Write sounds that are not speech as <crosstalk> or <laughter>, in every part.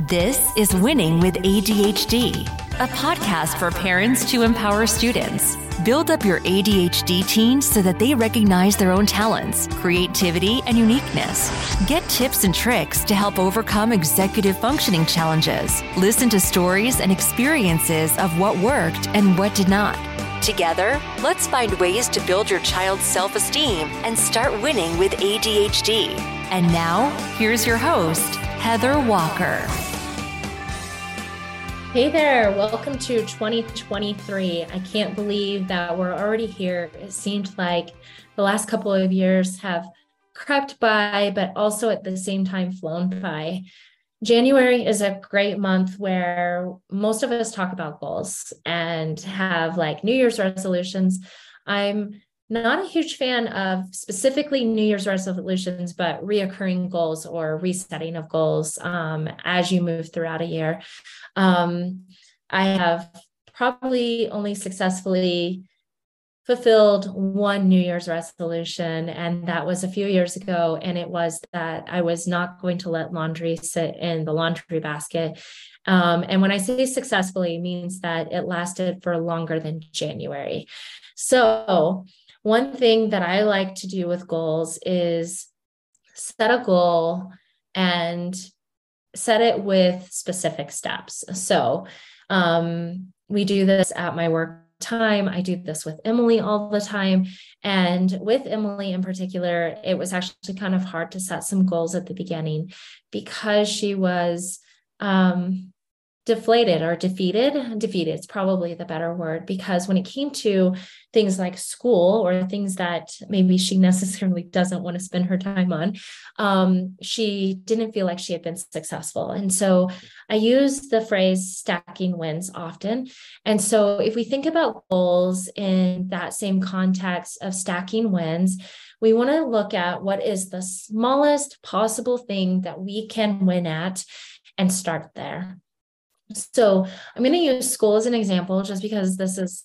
This is Winning with ADHD, a podcast for parents to empower students. Build up your ADHD teens so that they recognize their own talents, creativity, and uniqueness. Get tips and tricks to help overcome executive functioning challenges. Listen to stories and experiences of what worked and what did not. Together, let's find ways to build your child's self esteem and start winning with ADHD. And now, here's your host, Heather Walker. Hey there, welcome to 2023. I can't believe that we're already here. It seemed like the last couple of years have crept by, but also at the same time flown by. January is a great month where most of us talk about goals and have like New Year's resolutions. I'm not a huge fan of specifically New Year's resolutions, but reoccurring goals or resetting of goals um, as you move throughout a year. Um, I have probably only successfully fulfilled one New Year's resolution, and that was a few years ago. And it was that I was not going to let laundry sit in the laundry basket. Um, and when I say successfully, means that it lasted for longer than January. So, one thing that I like to do with goals is set a goal and set it with specific steps. So um, we do this at my work time. I do this with Emily all the time. And with Emily in particular, it was actually kind of hard to set some goals at the beginning because she was um, deflated or defeated defeated it's probably the better word because when it came to things like school or things that maybe she <laughs> necessarily doesn't want to spend her time on um, she didn't feel like she had been successful. And so i use the phrase stacking wins often. And so if we think about goals in that same context of stacking wins we want to look at what is the smallest possible thing that we can win at and start there so I'm going to use school as an example just because this is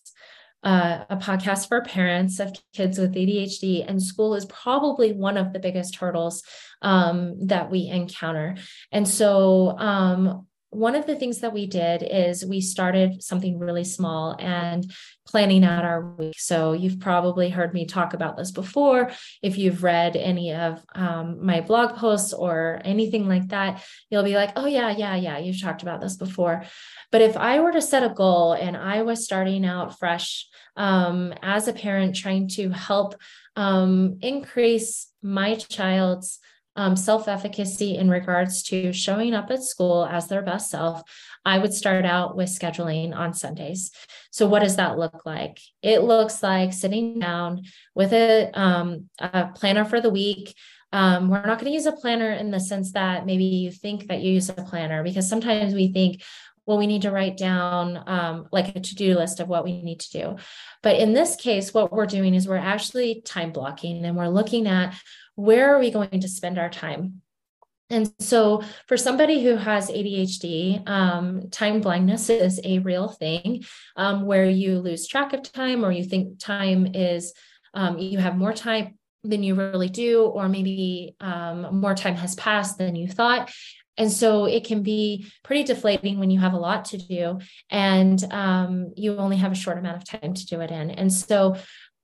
uh, a podcast for parents of kids with ADHD, and school is probably one of the biggest hurdles um, that we encounter. And so, um, one of the things that we did is we started something really small and planning out our week. So you've probably heard me talk about this before. If you've read any of um, my blog posts or anything like that, you'll be like, oh, yeah, yeah, yeah, you've talked about this before. But if I were to set a goal and I was starting out fresh um, as a parent, trying to help um, increase my child's um, self efficacy in regards to showing up at school as their best self, I would start out with scheduling on Sundays. So, what does that look like? It looks like sitting down with a, um, a planner for the week. Um, we're not going to use a planner in the sense that maybe you think that you use a planner because sometimes we think, well, we need to write down um, like a to do list of what we need to do. But in this case, what we're doing is we're actually time blocking and we're looking at where are we going to spend our time? And so, for somebody who has ADHD, um, time blindness is a real thing um, where you lose track of time or you think time is, um, you have more time than you really do, or maybe um, more time has passed than you thought. And so it can be pretty deflating when you have a lot to do and um, you only have a short amount of time to do it in. And so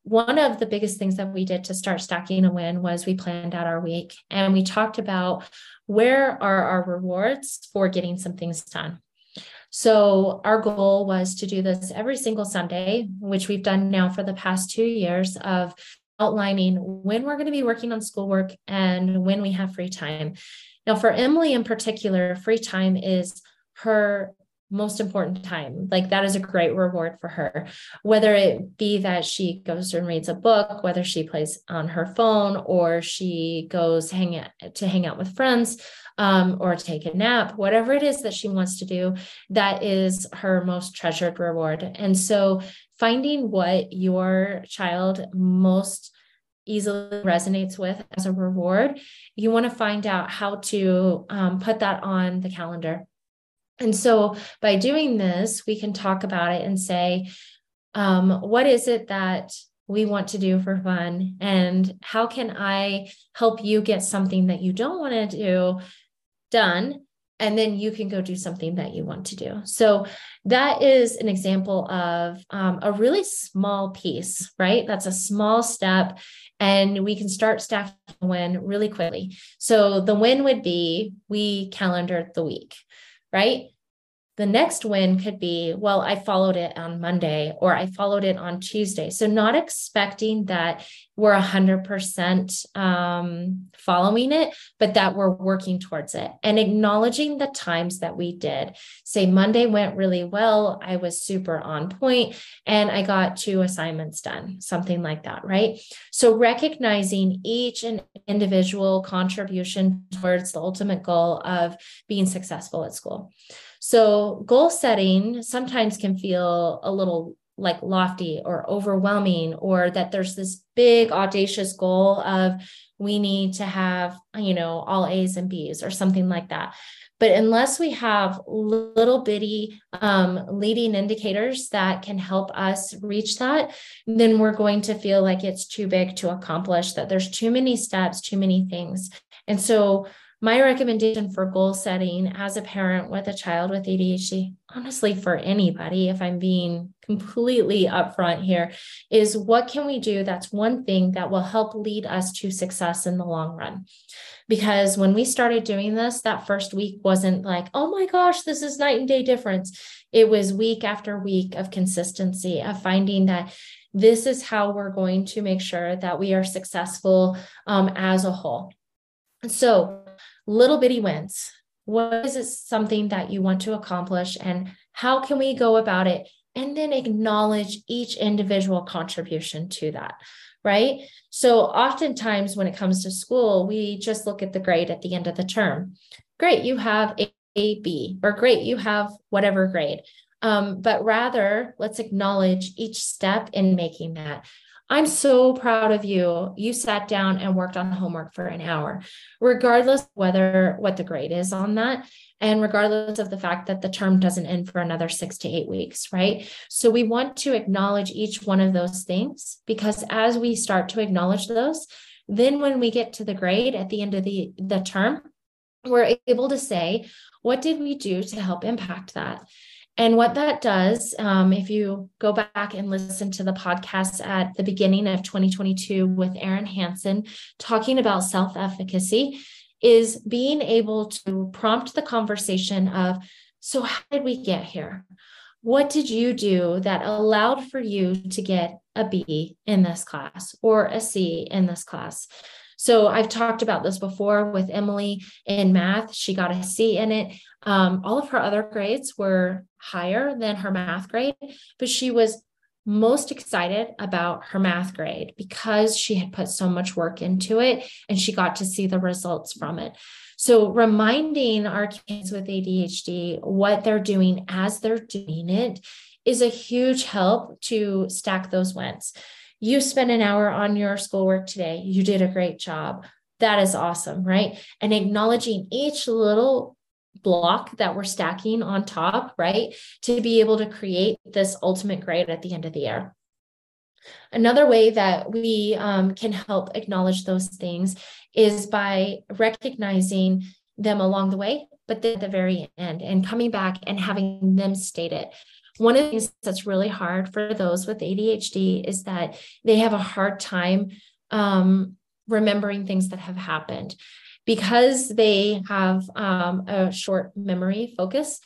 one of the biggest things that we did to start stacking a win was we planned out our week and we talked about where are our rewards for getting some things done. So, our goal was to do this every single Sunday, which we've done now for the past two years of outlining when we're going to be working on schoolwork and when we have free time. Now, for Emily in particular, free time is her most important time. Like that is a great reward for her, whether it be that she goes and reads a book, whether she plays on her phone or she goes hang out, to hang out with friends um, or take a nap, whatever it is that she wants to do, that is her most treasured reward. And so finding what your child most easily resonates with as a reward, you want to find out how to um, put that on the calendar and so by doing this, we can talk about it and say, um, what is it that we want to do for fun? And how can I help you get something that you don't want to do done and then you can go do something that you want to do. So that is an example of um, a really small piece, right? That's a small step, and we can start stacking the win really quickly. So the win would be we calendared the week, right? The next win could be, well, I followed it on Monday or I followed it on Tuesday. So, not expecting that we're 100% um, following it, but that we're working towards it and acknowledging the times that we did. Say, Monday went really well. I was super on point and I got two assignments done, something like that, right? So, recognizing each and individual contribution towards the ultimate goal of being successful at school. So, goal setting sometimes can feel a little like lofty or overwhelming, or that there's this big, audacious goal of we need to have, you know, all A's and B's or something like that. But unless we have little bitty um, leading indicators that can help us reach that, then we're going to feel like it's too big to accomplish, that there's too many steps, too many things. And so, my recommendation for goal setting as a parent with a child with ADHD, honestly, for anybody, if I'm being completely upfront here, is what can we do that's one thing that will help lead us to success in the long run? Because when we started doing this, that first week wasn't like, oh my gosh, this is night and day difference. It was week after week of consistency, of finding that this is how we're going to make sure that we are successful um, as a whole. So, little bitty wins. What is it something that you want to accomplish and how can we go about it? And then acknowledge each individual contribution to that, right? So, oftentimes when it comes to school, we just look at the grade at the end of the term. Great, you have a, a B, or great, you have whatever grade. Um, but rather, let's acknowledge each step in making that. I'm so proud of you. You sat down and worked on homework for an hour, regardless whether what the grade is on that. And regardless of the fact that the term doesn't end for another six to eight weeks, right? So we want to acknowledge each one of those things because as we start to acknowledge those, then when we get to the grade at the end of the, the term, we're able to say, what did we do to help impact that? And what that does, um, if you go back and listen to the podcast at the beginning of 2022 with Erin Hansen talking about self efficacy, is being able to prompt the conversation of, so how did we get here? What did you do that allowed for you to get a B in this class or a C in this class? So I've talked about this before with Emily in math. She got a C in it. Um, all of her other grades were higher than her math grade, but she was most excited about her math grade because she had put so much work into it and she got to see the results from it. So, reminding our kids with ADHD what they're doing as they're doing it is a huge help to stack those wins. You spent an hour on your schoolwork today. You did a great job. That is awesome, right? And acknowledging each little block that we're stacking on top, right? To be able to create this ultimate grade at the end of the year. Another way that we um, can help acknowledge those things is by recognizing them along the way, but then at the very end and coming back and having them state it. One of the things that's really hard for those with ADHD is that they have a hard time um, remembering things that have happened because they have um, a short memory focus.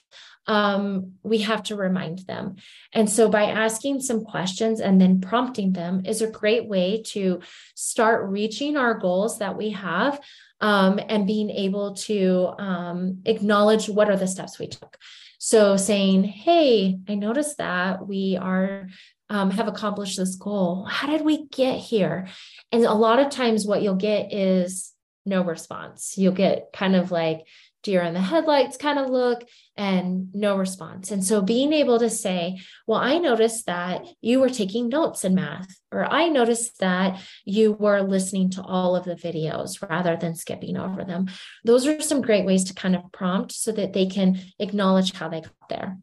Um, we have to remind them. And so, by asking some questions and then prompting them is a great way to start reaching our goals that we have um, and being able to um, acknowledge what are the steps we took. So saying, hey, I noticed that we are um, have accomplished this goal. How did we get here? And a lot of times, what you'll get is no response. You'll get kind of like deer in the headlights kind of look and no response. And so being able to say, well, I noticed that you were taking notes in math, or I noticed that you were listening to all of the videos rather than skipping over them. Those are some great ways to kind of prompt so that they can acknowledge how they got there.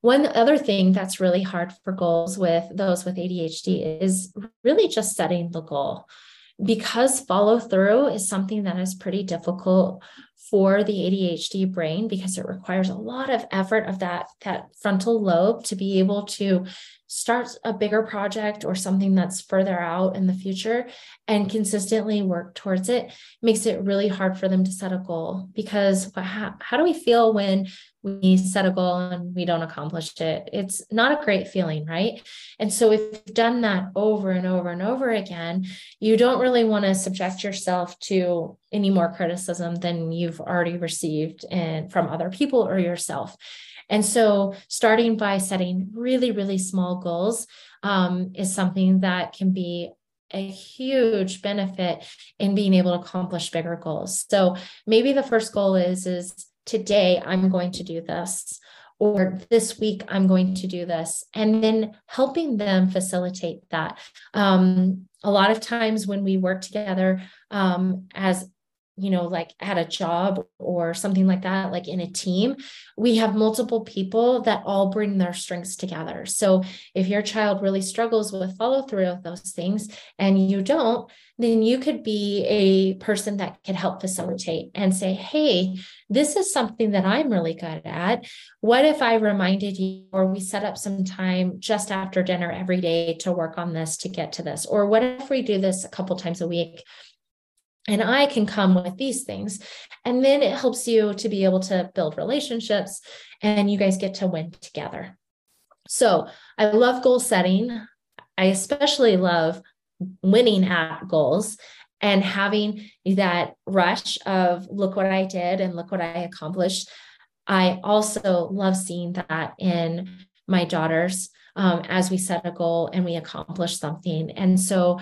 One other thing that's really hard for goals with those with ADHD is really just setting the goal because follow through is something that is pretty difficult for the ADHD brain because it requires a lot of effort of that that frontal lobe to be able to start a bigger project or something that's further out in the future and consistently work towards it makes it really hard for them to set a goal because how, how do we feel when we set a goal and we don't accomplish it. It's not a great feeling right? And so if you've done that over and over and over again you don't really want to subject yourself to any more criticism than you've already received from other people or yourself. And so starting by setting really really small goals um, is something that can be a huge benefit in being able to accomplish bigger goals. So maybe the first goal is is today I'm going to do this, or this week I'm going to do this, and then helping them facilitate that. Um, a lot of times when we work together um, as you know, like at a job or something like that, like in a team, we have multiple people that all bring their strengths together. So if your child really struggles with follow through of those things and you don't, then you could be a person that could help facilitate and say, Hey, this is something that I'm really good at. What if I reminded you, or we set up some time just after dinner every day to work on this to get to this? Or what if we do this a couple times a week? And I can come with these things. And then it helps you to be able to build relationships and you guys get to win together. So I love goal setting. I especially love winning at goals and having that rush of look what I did and look what I accomplished. I also love seeing that in my daughters um, as we set a goal and we accomplish something. And so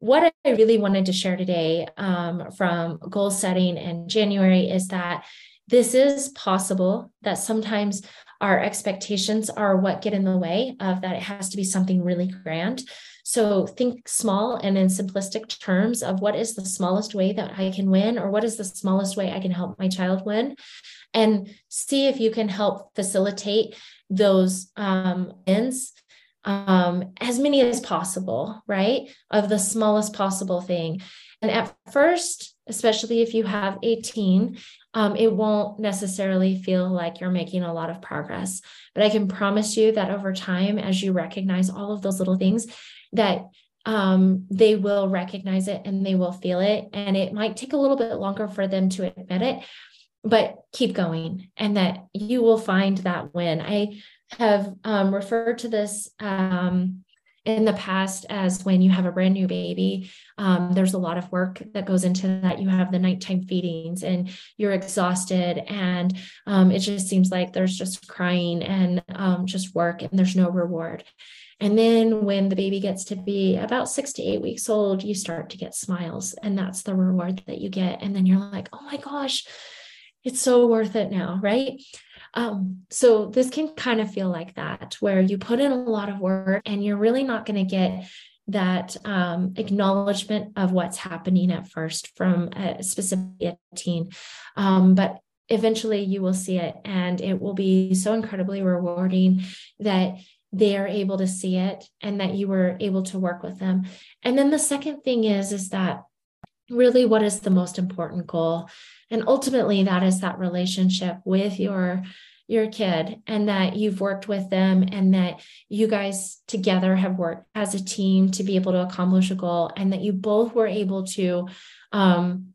what I really wanted to share today um, from goal setting in January is that this is possible, that sometimes our expectations are what get in the way of that it has to be something really grand. So think small and in simplistic terms of what is the smallest way that I can win, or what is the smallest way I can help my child win, and see if you can help facilitate those um, wins um, as many as possible, right? Of the smallest possible thing. And at first, especially if you have 18, um, it won't necessarily feel like you're making a lot of progress. But I can promise you that over time, as you recognize all of those little things, that um, they will recognize it and they will feel it. And it might take a little bit longer for them to admit it, but keep going and that you will find that win. I have um, referred to this um, in the past as when you have a brand new baby, um, there's a lot of work that goes into that. You have the nighttime feedings and you're exhausted, and um, it just seems like there's just crying and um, just work, and there's no reward. And then when the baby gets to be about six to eight weeks old, you start to get smiles, and that's the reward that you get. And then you're like, oh my gosh, it's so worth it now, right? Um, so this can kind of feel like that, where you put in a lot of work and you're really not going to get that um, acknowledgement of what's happening at first from a specific teen. Um, but eventually you will see it and it will be so incredibly rewarding that they are able to see it and that you were able to work with them. And then the second thing is, is that really what is the most important goal and ultimately that is that relationship with your your kid and that you've worked with them and that you guys together have worked as a team to be able to accomplish a goal and that you both were able to um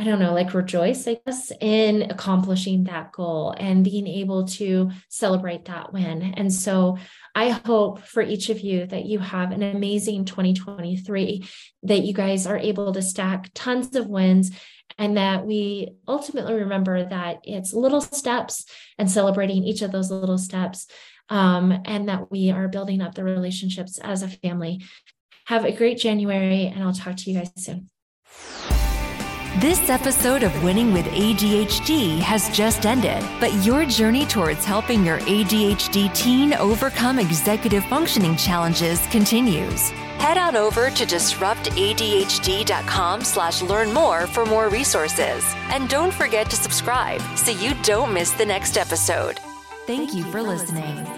I don't know, like rejoice, I guess, in accomplishing that goal and being able to celebrate that win. And so I hope for each of you that you have an amazing 2023, that you guys are able to stack tons of wins and that we ultimately remember that it's little steps and celebrating each of those little steps um, and that we are building up the relationships as a family have a great january and i'll talk to you guys soon this episode of Winning with ADHD has just ended, but your journey towards helping your ADHD teen overcome executive functioning challenges continues. Head on over to disruptadhd.com slash learn more for more resources. And don't forget to subscribe so you don't miss the next episode. Thank you for listening.